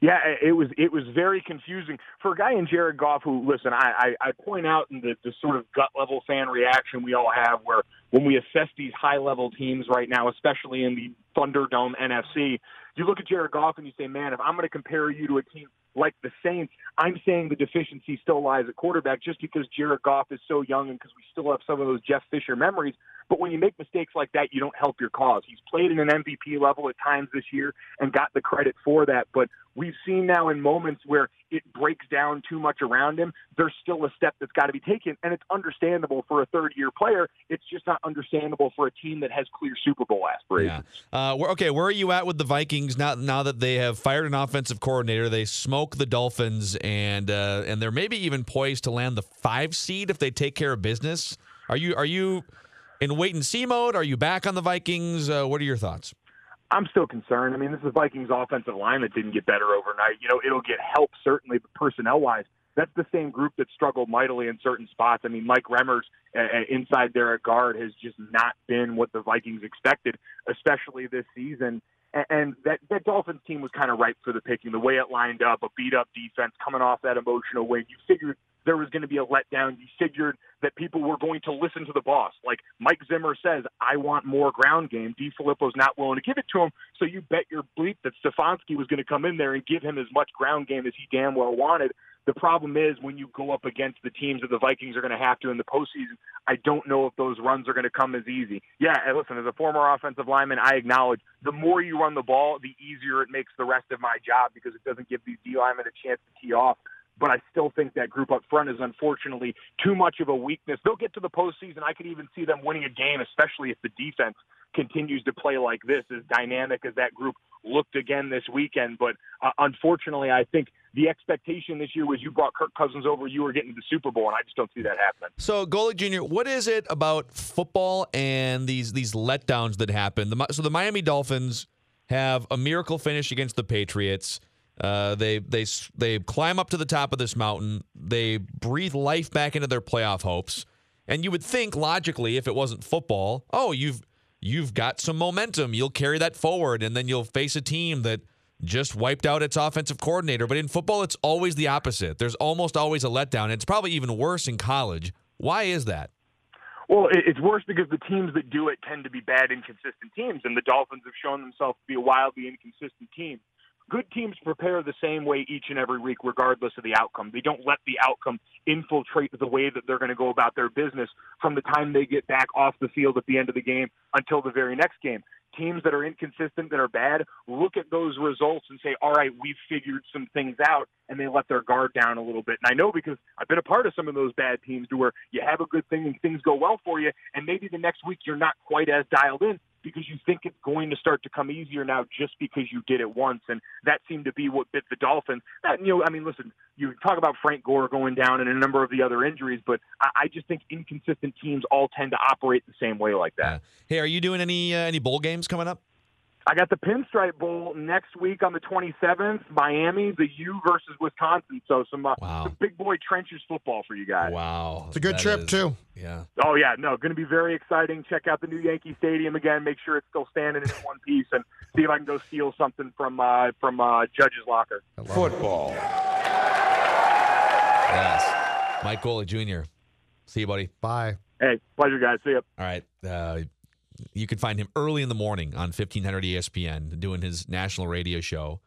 Yeah, it was it was very confusing for a guy in Jared Goff who listen. I, I, I point out in the, the sort of gut level fan reaction we all have, where when we assess these high level teams right now, especially in the Thunderdome NFC, you look at Jared Goff and you say, man, if I'm going to compare you to a team like the Saints, I'm saying the deficiency still lies at quarterback just because Jared Goff is so young and because we still have some of those Jeff Fisher memories. But when you make mistakes like that, you don't help your cause. He's played in an MVP level at times this year and got the credit for that. But we've seen now in moments where it breaks down too much around him, there's still a step that's got to be taken. And it's understandable for a third year player. It's just not understandable for a team that has clear Super Bowl aspirations. Yeah. Uh, okay, where are you at with the Vikings now, now that they have fired an offensive coordinator? They smoke the Dolphins, and uh, and they're maybe even poised to land the five seed if they take care of business. Are you are you in wait and see mode? Are you back on the Vikings? Uh, what are your thoughts? I'm still concerned. I mean, this is Vikings offensive line that didn't get better overnight. You know, it'll get help certainly, but personnel wise, that's the same group that struggled mightily in certain spots. I mean, Mike Remmers uh, inside there at guard has just not been what the Vikings expected, especially this season. And that that Dolphins team was kind of ripe for the picking. The way it lined up, a beat up defense coming off that emotional win. You figured there was going to be a letdown. You figured that people were going to listen to the boss. Like Mike Zimmer says, I want more ground game. DeFilippo's not willing to give it to him. So you bet your bleep that Stefanski was going to come in there and give him as much ground game as he damn well wanted. The problem is when you go up against the teams that the Vikings are going to have to in the postseason, I don't know if those runs are going to come as easy. Yeah, and listen, as a former offensive lineman, I acknowledge the more you run the ball, the easier it makes the rest of my job because it doesn't give these D linemen a chance to tee off but I still think that group up front is unfortunately too much of a weakness. They'll get to the postseason. I could even see them winning a game, especially if the defense continues to play like this, as dynamic as that group looked again this weekend. But uh, unfortunately, I think the expectation this year was you brought Kirk Cousins over, you were getting to the Super Bowl, and I just don't see that happening. So, Golic Jr., what is it about football and these these letdowns that happen? The, so the Miami Dolphins have a miracle finish against the Patriots. Uh, they they they climb up to the top of this mountain. They breathe life back into their playoff hopes, And you would think logically, if it wasn't football, oh, you've you've got some momentum. You'll carry that forward, and then you'll face a team that just wiped out its offensive coordinator. But in football, it's always the opposite. There's almost always a letdown. It's probably even worse in college. Why is that? Well, it's worse because the teams that do it tend to be bad, inconsistent teams, and the Dolphins have shown themselves to be a wildly inconsistent team. Good teams prepare the same way each and every week, regardless of the outcome. They don't let the outcome infiltrate the way that they're going to go about their business from the time they get back off the field at the end of the game until the very next game. Teams that are inconsistent, that are bad, look at those results and say, all right, we've figured some things out, and they let their guard down a little bit. And I know because I've been a part of some of those bad teams to where you have a good thing and things go well for you, and maybe the next week you're not quite as dialed in because you think it's going to start to come easier now just because you did it once. And that seemed to be what bit the Dolphins. That, you know, I mean, listen, you talk about Frank Gore going down and a number of the other injuries, but I, I just think inconsistent teams all tend to operate the same way like that. Hey, are you doing any uh, any bowl games coming up? I got the Pinstripe Bowl next week on the 27th, Miami, the U versus Wisconsin. So some, uh, some big boy trenches football for you guys. Wow. It's a good That trip, is- too. Yeah. Oh yeah, no, going to be very exciting. Check out the new Yankee Stadium again. Make sure it's still standing in one piece, and see if I can go steal something from uh, from uh, Judge's locker. Football. Yes. Mike Golic Jr. See you, buddy. Bye. Hey, pleasure, guys. See you. All right. Uh, you can find him early in the morning on 1500 ESPN doing his national radio show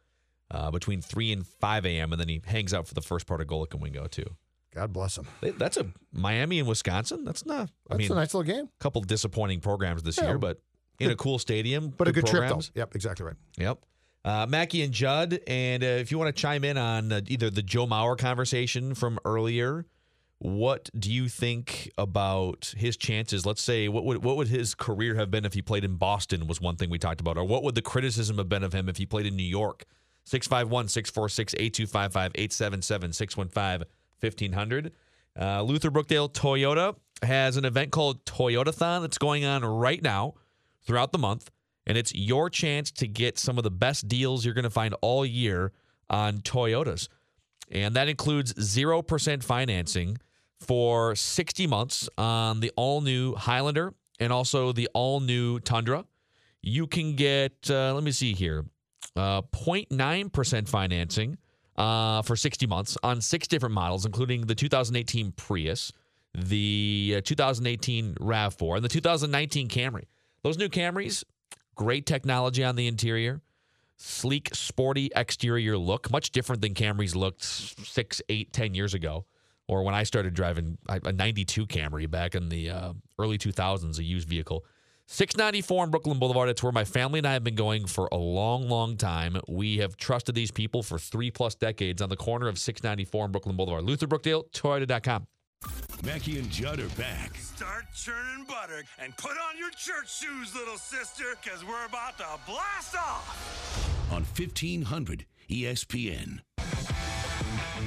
uh, between 3 and 5 a.m. And then he hangs out for the first part of Golic and Wingo, too. God bless him. That's a Miami and Wisconsin. That's not, I That's mean, a nice little game. A couple disappointing programs this Yeah. year, but in a cool stadium. But a good trip, though. Yep, exactly right. Yep. Uh, Mackey and Judd, and uh, if you want to chime in on uh, either the Joe Mauer conversation from earlier, what do you think about his chances? Let's say what would what would his career have been if he played in Boston was one thing we talked about, or what would the criticism have been of him if he played in New York? 651 646 8255 877 615 1500. Uh, Luther Brookdale Toyota has an event called Toyotathon that's going on right now throughout the month. And it's your chance to get some of the best deals you're going to find all year on Toyotas. And that includes 0% financing for 60 months on the all new Highlander and also the all new Tundra. You can get, uh, let me see here, uh, 0.9% financing uh, for 60 months on six different models, including the 2018 Prius, the uh, 2018 RAV4, and the 2019 Camry. Those new Camrys, great technology on the interior, sleek, sporty exterior look, much different than Camrys looked six, eight, ten years ago, or when I started driving a a 92 Camry back in the uh, early 2000s, a used vehicle. 694 on Brooklyn Boulevard. It's where my family and I have been going for a long, long time. We have trusted these people for three plus decades on the corner of 694 and Brooklyn Boulevard. Luther Brookdale, Toyota.com. Mackey and Judd are back. Start churning butter and put on your church shoes, little sister, because we're about to blast off. on 1500 ESPN.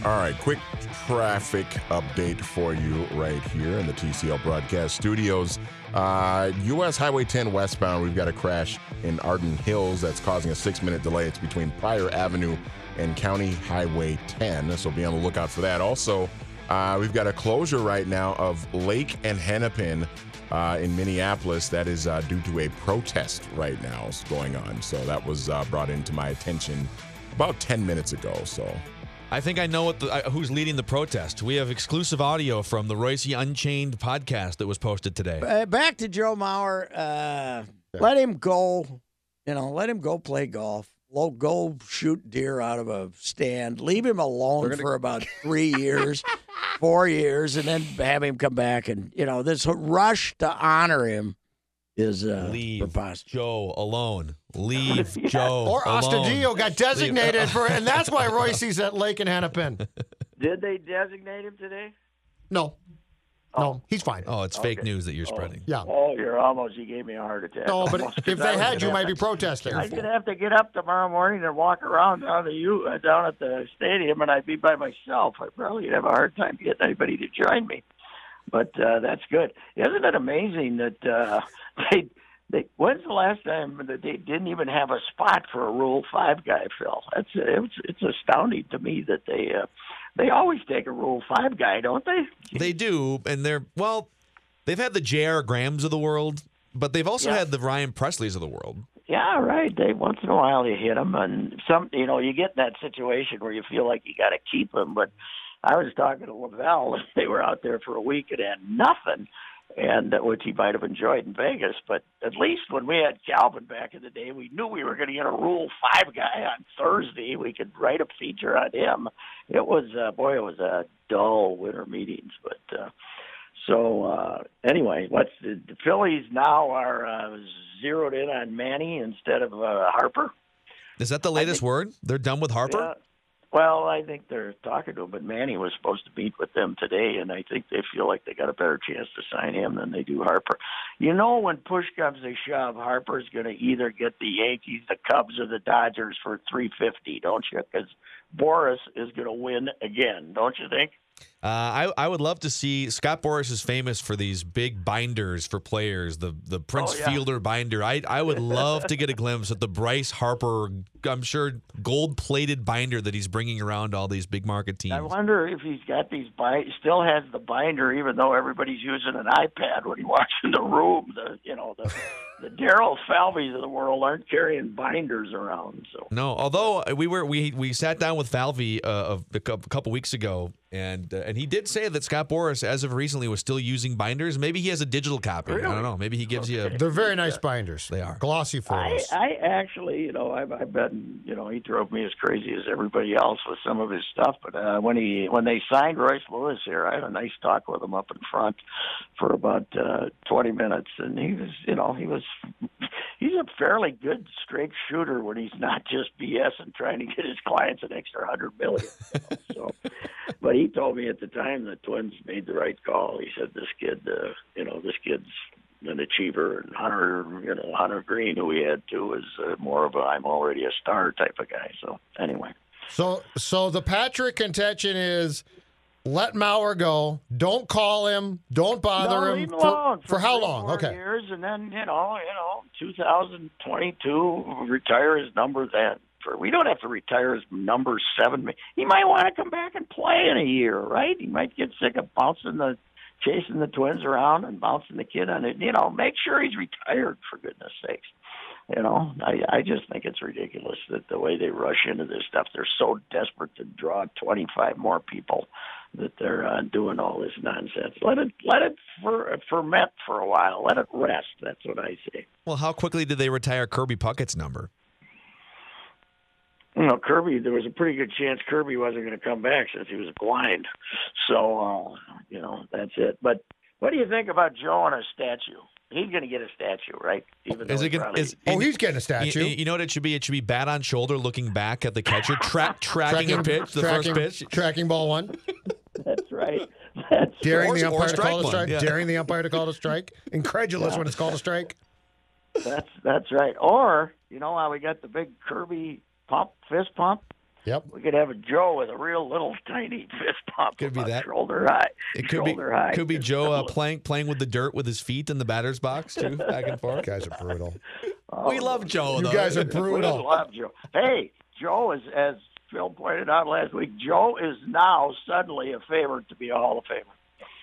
All right, quick traffic update for you right here in the TCL broadcast studios. Uh, U.S. Highway 10 westbound, we've got a crash in Arden Hills that's causing a six minute delay. It's between Pryor Avenue and County Highway 10, so be on the lookout for that. Also, uh, we've got a closure right now of Lake and Hennepin uh, in Minneapolis. That is uh, due to a protest right now going on. So that was uh, brought into my attention about 10 minutes ago. So I think I know what the, uh, who's leading the protest. We have exclusive audio from the Reusse Unchained podcast that was posted today. Uh, back to Joe Mauer. Uh, let him go. You know, let him go play golf. Lo- Go shoot deer out of a stand. Leave him alone for about three years, four years, and then have him come back. And you know, this rush to honor him is uh, Leave preposterous. Joe alone. Leave Joe Or alone. Astudillo got designated for, and that's why Reusse's at Lake and Hennepin. Did they designate him today? No, no, he's fine. Oh, it's fake news that you're spreading. Yeah. Oh, you're almost. You gave me a heart attack. No, but Almost, if 'cause they had, you gonna might be protesting. I'm gonna have to get up tomorrow morning and walk around down the U uh, down at the stadium, and I'd be by myself. I probably would have a hard time getting anybody to join me. But uh, that's good. Isn't it amazing that uh, they they? When's the last time that they didn't even have a spot for a Rule Five guy, Phil? That's it's it's astounding to me that they uh, they always take a Rule Five guy, don't they? They do, and they're well. they've had the J.R. Grahams of the world, but they've also Yeah. had the Ryan Presslys of the world. Yeah, right. They once in a while you hit them, and some you know you get in that situation where you feel like you got to keep them. But I was talking to Lavelle, and they were out there for a week and had nothing, and uh, which he might have enjoyed in Vegas. But at least when we had Calvin back in the day, we knew we were going to get a Rule Five guy on Thursday. We could write a feature on him. It was uh, boy, it was a dull winter meetings, but. uh so uh anyway, what's the, the Phillies now are uh, zeroed in on Manny instead of uh, Harper. Is that the latest word? They're done with Harper? Yeah. Well, I think they're talking to him, but Manny was supposed to meet with them today, and I think they feel like they got a better chance to sign him than they do Harper. You know, when push comes to shove, Harper's going to either get the Yankees, the Cubs, or the Dodgers for three fifty, don't you? Because Boras is going to win again, don't you think? Uh, I I would love to see Scott Boras is famous for these big binders for players, the the Prince Oh, yeah. Fielder binder. I I would love to get a glimpse at the Bryce Harper, I'm sure gold plated binder that he's bringing around all these big market teams. I wonder if he's got these bi- still has the binder, even though everybody's using an iPad when he walks in the room. The you know the the Daryl Falveys of the world aren't carrying binders around. So No, although we were we we sat down with Falvey uh, a, cou- a couple weeks ago, and uh, and he did say that Scott Boras, as of recently, was still using binders. Maybe he has a digital copy. I don't know. Maybe he gives you. a They're very nice binders. They are glossy I. I actually, you know, I've, I've been, you know, he drove me as crazy as everybody else with some of his stuff. But uh, when he when they signed Royce Lewis here, I had a nice talk with him up in front for about uh, 20 minutes, and he was, you know, he was, he's a fairly good straight shooter when he's not just BS and trying to get his clients an extra hundred million. You know? so, but he told me at the time the Twins made the right call. He said this kid, uh, you know, this kid's an achiever, and Hunter, you know, Hunter Greene, who we had too, is uh, more of a I'm already a star type of guy. So anyway, So, so the Patrick contention is let Mauer go. Don't call him. Don't bother no, him. him for, alone for how long? Okay. years, and then you know, you know, 2022, retire his number then. For we don't have to retire his number seven. He might want to come back and play in a year, right? He might get sick of bouncing the chasing the twins around and bouncing the kid on it. You know, make sure he's retired for goodness sakes. You know, I I just think it's ridiculous that the way they rush into this stuff, they're so desperate to draw 25 more people that they're uh, doing all this nonsense. Let it let it fer- ferment for a while. Let it rest. That's what I say. Well, how quickly did they retire Kirby Puckett's number? You know, Kirby. There was a pretty good chance Kirby wasn't going to come back since he was blind. So, uh, you know, that's it. But what do you think about Joe and a statue? He's going to get a statue, right? Even Is though it gonna, probably- is, Oh, he's getting a statue. you know what it should be? It should be bat on shoulder, looking back at the catcher, tra- tracking, a pitch, the tracking, first pitch. Tracking ball one. That's right. That's Daring Or- the umpire to strike call a strike. yeah. Daring the umpire to call a strike. Incredulous when it's called a strike. That's that's right. Or you know how we got the big Kirby pump, fist pump. Yep. We could have a Joe with a real little tiny fist pump. Could be that. shoulder high. It could be high. could be Joe uh, playing playing with the dirt with his feet in the batter's box too, back and forth. You guys are brutal. we love Joe. You though. guys are brutal. We brutal. love Joe. Hey, Joe is as Phil pointed out last week. Joe is now suddenly a favorite to be a Hall of Famer.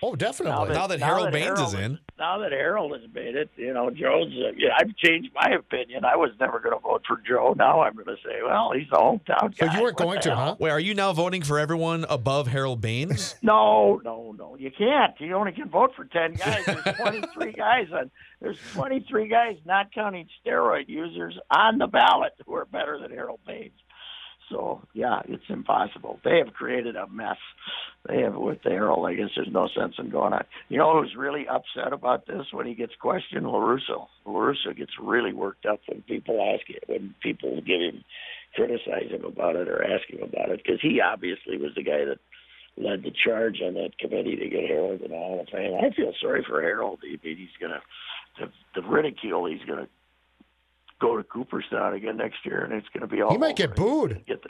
Oh, definitely. Now that Harold Baines is in. Now that Harold has made it, you know, Joe's. Uh, yeah, I've changed my opinion. I was never going to vote for Joe. Now I'm going to say, well, he's a hometown So you weren't What going the to, hell? huh? Wait, are you now voting for everyone above Harold Baines? No, no, no. You can't. You only can vote for ten guys. There's 23 guys on. There's 23 guys, not counting steroid users, on the ballot who are better than Harold Baines. So yeah, it's impossible. They have created a mess. They have with Harold. I guess there's no sense in going on. You know who's really upset about this when he gets questioned? La Russa. Larusso gets really worked up when people ask it, when people give him criticize him about it or ask him about it, because he obviously was the guy that led the charge on that committee to get Harold in the Hall of Fame. I feel sorry for Harold. I mean, he's gonna the, the ridicule he's gonna go to Cooperstown again next year, and it's gonna be all. He might get booed. Get the,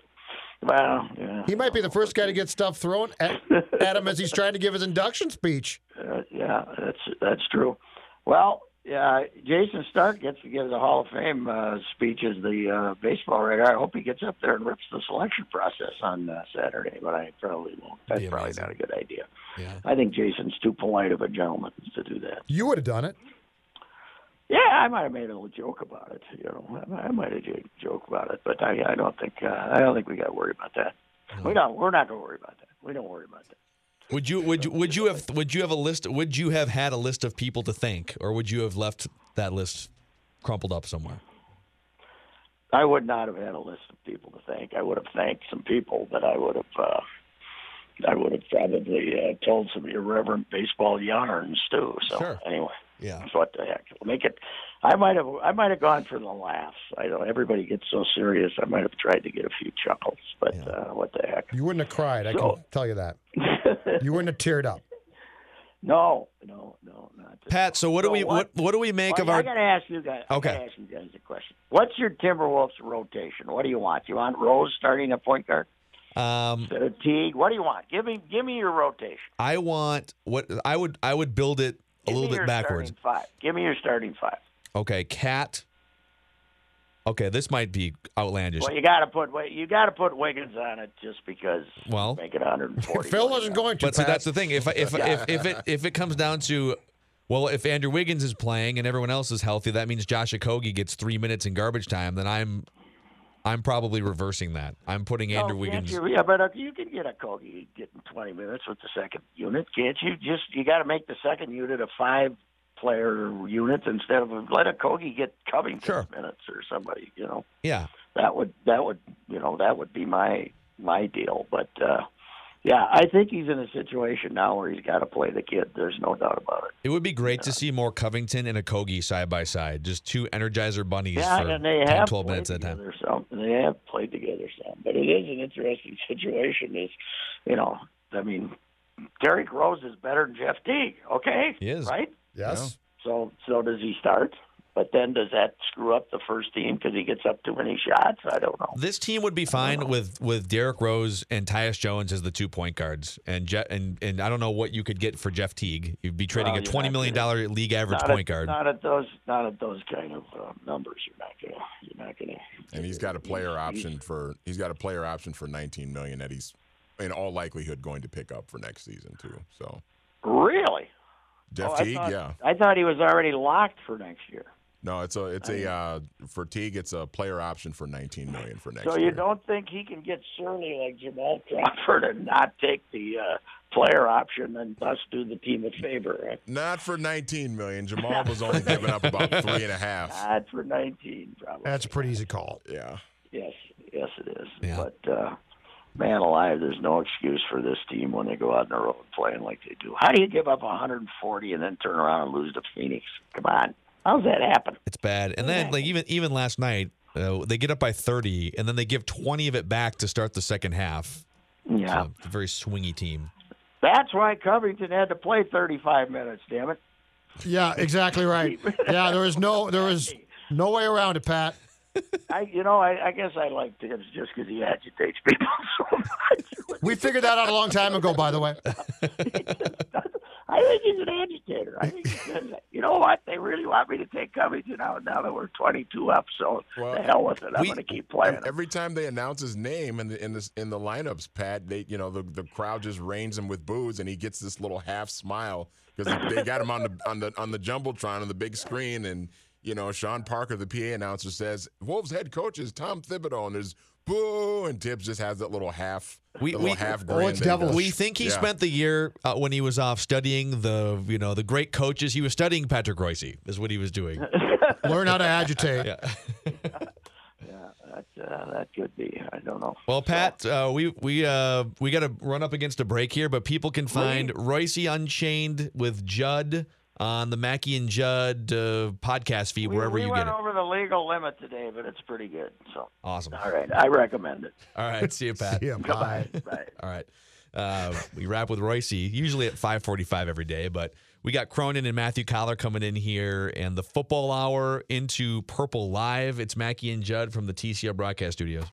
well, yeah, He might be the first guy to get stuff thrown at, at him as he's trying to give his induction speech. uh, yeah, that's that's true. Well, yeah, Jayson Stark gets to give the Hall of Fame uh, speech as the uh, baseball writer. I hope he gets up there and rips the selection process on uh, Saturday, but I probably won't. That's probably not a good idea. Yeah. I think Jason's too polite of a gentleman to do that. You would have done it. Yeah, I might have made a little joke about it. You know, I, I might have j- joke about it, but I, I don't think uh, I don't think we got to worry about that. We don't. We're not going to worry about that. We don't worry about that. Would you would you, would you have would you have a list? Would you have had a list of people to thank, or would you have left that list crumpled up somewhere? I would not have had a list of people to thank. I would have thanked some people, but I would have. Uh, I would have probably uh, told some irreverent baseball yarns too. So Sure. anyway, Yeah. what the heck? Make it. I might have. I might have gone for the laughs. I know everybody gets so serious. I might have tried to get a few chuckles, but uh, what the heck? You wouldn't have cried. I So- can tell you that. you wouldn't have teared up. No, no, no, not. Pat, so what do we what what do we make Well, of I our? got to ask you guys. Okay. gotta ask you guys a question. What's your Timberwolves rotation? What do you want? You want Rose starting at point guard Um, instead of Teague? What do you want? Give me, give me your rotation. I want what I would I would build it a Give little me bit your backwards. starting Five. Give me your starting five. Okay, cat. Okay, this might be outlandish. Well, you got to put you got to put Wiggins on it just because. Well, make it 140. Phil wasn't going to. But see, Pat. that's the thing. If if if if it if it comes down to, well, if Andrew Wiggins is playing and everyone else is healthy, that means Josh Okogie gets three minutes in garbage time. Then I'm, I'm probably reversing that. I'm putting Andrew Oh, Wiggins. You, yeah, but you can get Okogie getting 20 minutes with the second unit, can't you? Just you got to make the second unit a five player unit instead of let Okogie get Covington minutes or somebody. You know Yeah. that would that would you know that would be my my deal. But uh, yeah, I think he's in a situation now where he's got to play the kid. There's no doubt about it. It would be great to see more Covington and Okogie side by side, just two Energizer bunnies Yeah, for and they 10, have 12 played minutes at a time. together some. They have played together some, but it is an interesting situation. Is you know, I mean, Derrick Rose is better than Jeff Teague. Okay, He is. right. Yes. So so does he start? But then does that screw up the first team because he gets up too many shots? I don't know. This team would be fine with with Derrick Rose and Tyus Jones as the two point guards, and Je- and and I don't know what you could get for Jeff Teague. You'd be trading Well, a you're twenty not million dollar league average Not point at, guard. Not at those. Not at those kind of uh, numbers. You're not gonna. You're not gonna. And he's got a player option for he's got a player option for 19 million that he's in all likelihood going to pick up for next season too. So Really? Jeff Oh, I Teague, thought- yeah. I thought he was already locked for next year. No, it's a it's a uh, for Teague it's a player option for 19 million for next So year. you don't think he can get surly like Jamal Crawford and not take the uh, player option and thus do the team a favor? Right? Not for 19 million. Jamal was only giving up about three and a half. Not for 19, probably. That's a pretty easy call. Yeah. Yes, yes, it is. But uh, man alive, there's no excuse for this team when they go out on the road playing like they do. How do you give up 140 and then turn around and lose to Phoenix? Come on, how's that happen? It's bad. And then like even even last night, uh, they get up by thirty, and then they give twenty of it back to start the second half. Yeah. So it's a very swingy team. That's why Covington had to play 35 minutes. Damn it. Yeah, exactly right. Yeah, there was no there was no way around it, Pat. I, you know, I, I guess I like Thibs just because he agitates people so much. We figured that out a long time ago, by the way. I think he's an agitator. I think he does. You know what? They really want me to take Covington out now that we're 22 up. So the hell with it. I'm going to keep playing. him. Every time they announce his name in the in the in the lineups, Pat, they you know the the crowd just rains him with boos, and he gets this little half smile because they got him on the on the on the jumbotron on the big screen, and you know Sean Parker, the PA announcer, says Wolves head coach is Tom Thibodeau, and there's boo, and Thibs just has that little half We the we, little half grin. that he does. we think he Yeah. spent the year uh, when he was off studying the you know the great coaches. He was studying Patrick Reusse. Is what he was doing. Learn how to agitate. Yeah. That, uh, that could be. I don't know. Well, Pat, uh, we we uh, we got to run up against a break here, but people can find Reusse Unchained with Judd on the Mackey and Judd uh, podcast feed We, wherever we you get it. We went over the legal limit today, but it's pretty good. So Awesome. all right, I recommend it. All right, see you, Pat. See ya, bye. Bye. All right. Uh, we wrap with Reusse, usually at 545 every day, but we got Cronin and Matthew Coller coming in here and the football hour into Purple Live. It's Mackey and Judd from the TCL Broadcast Studios.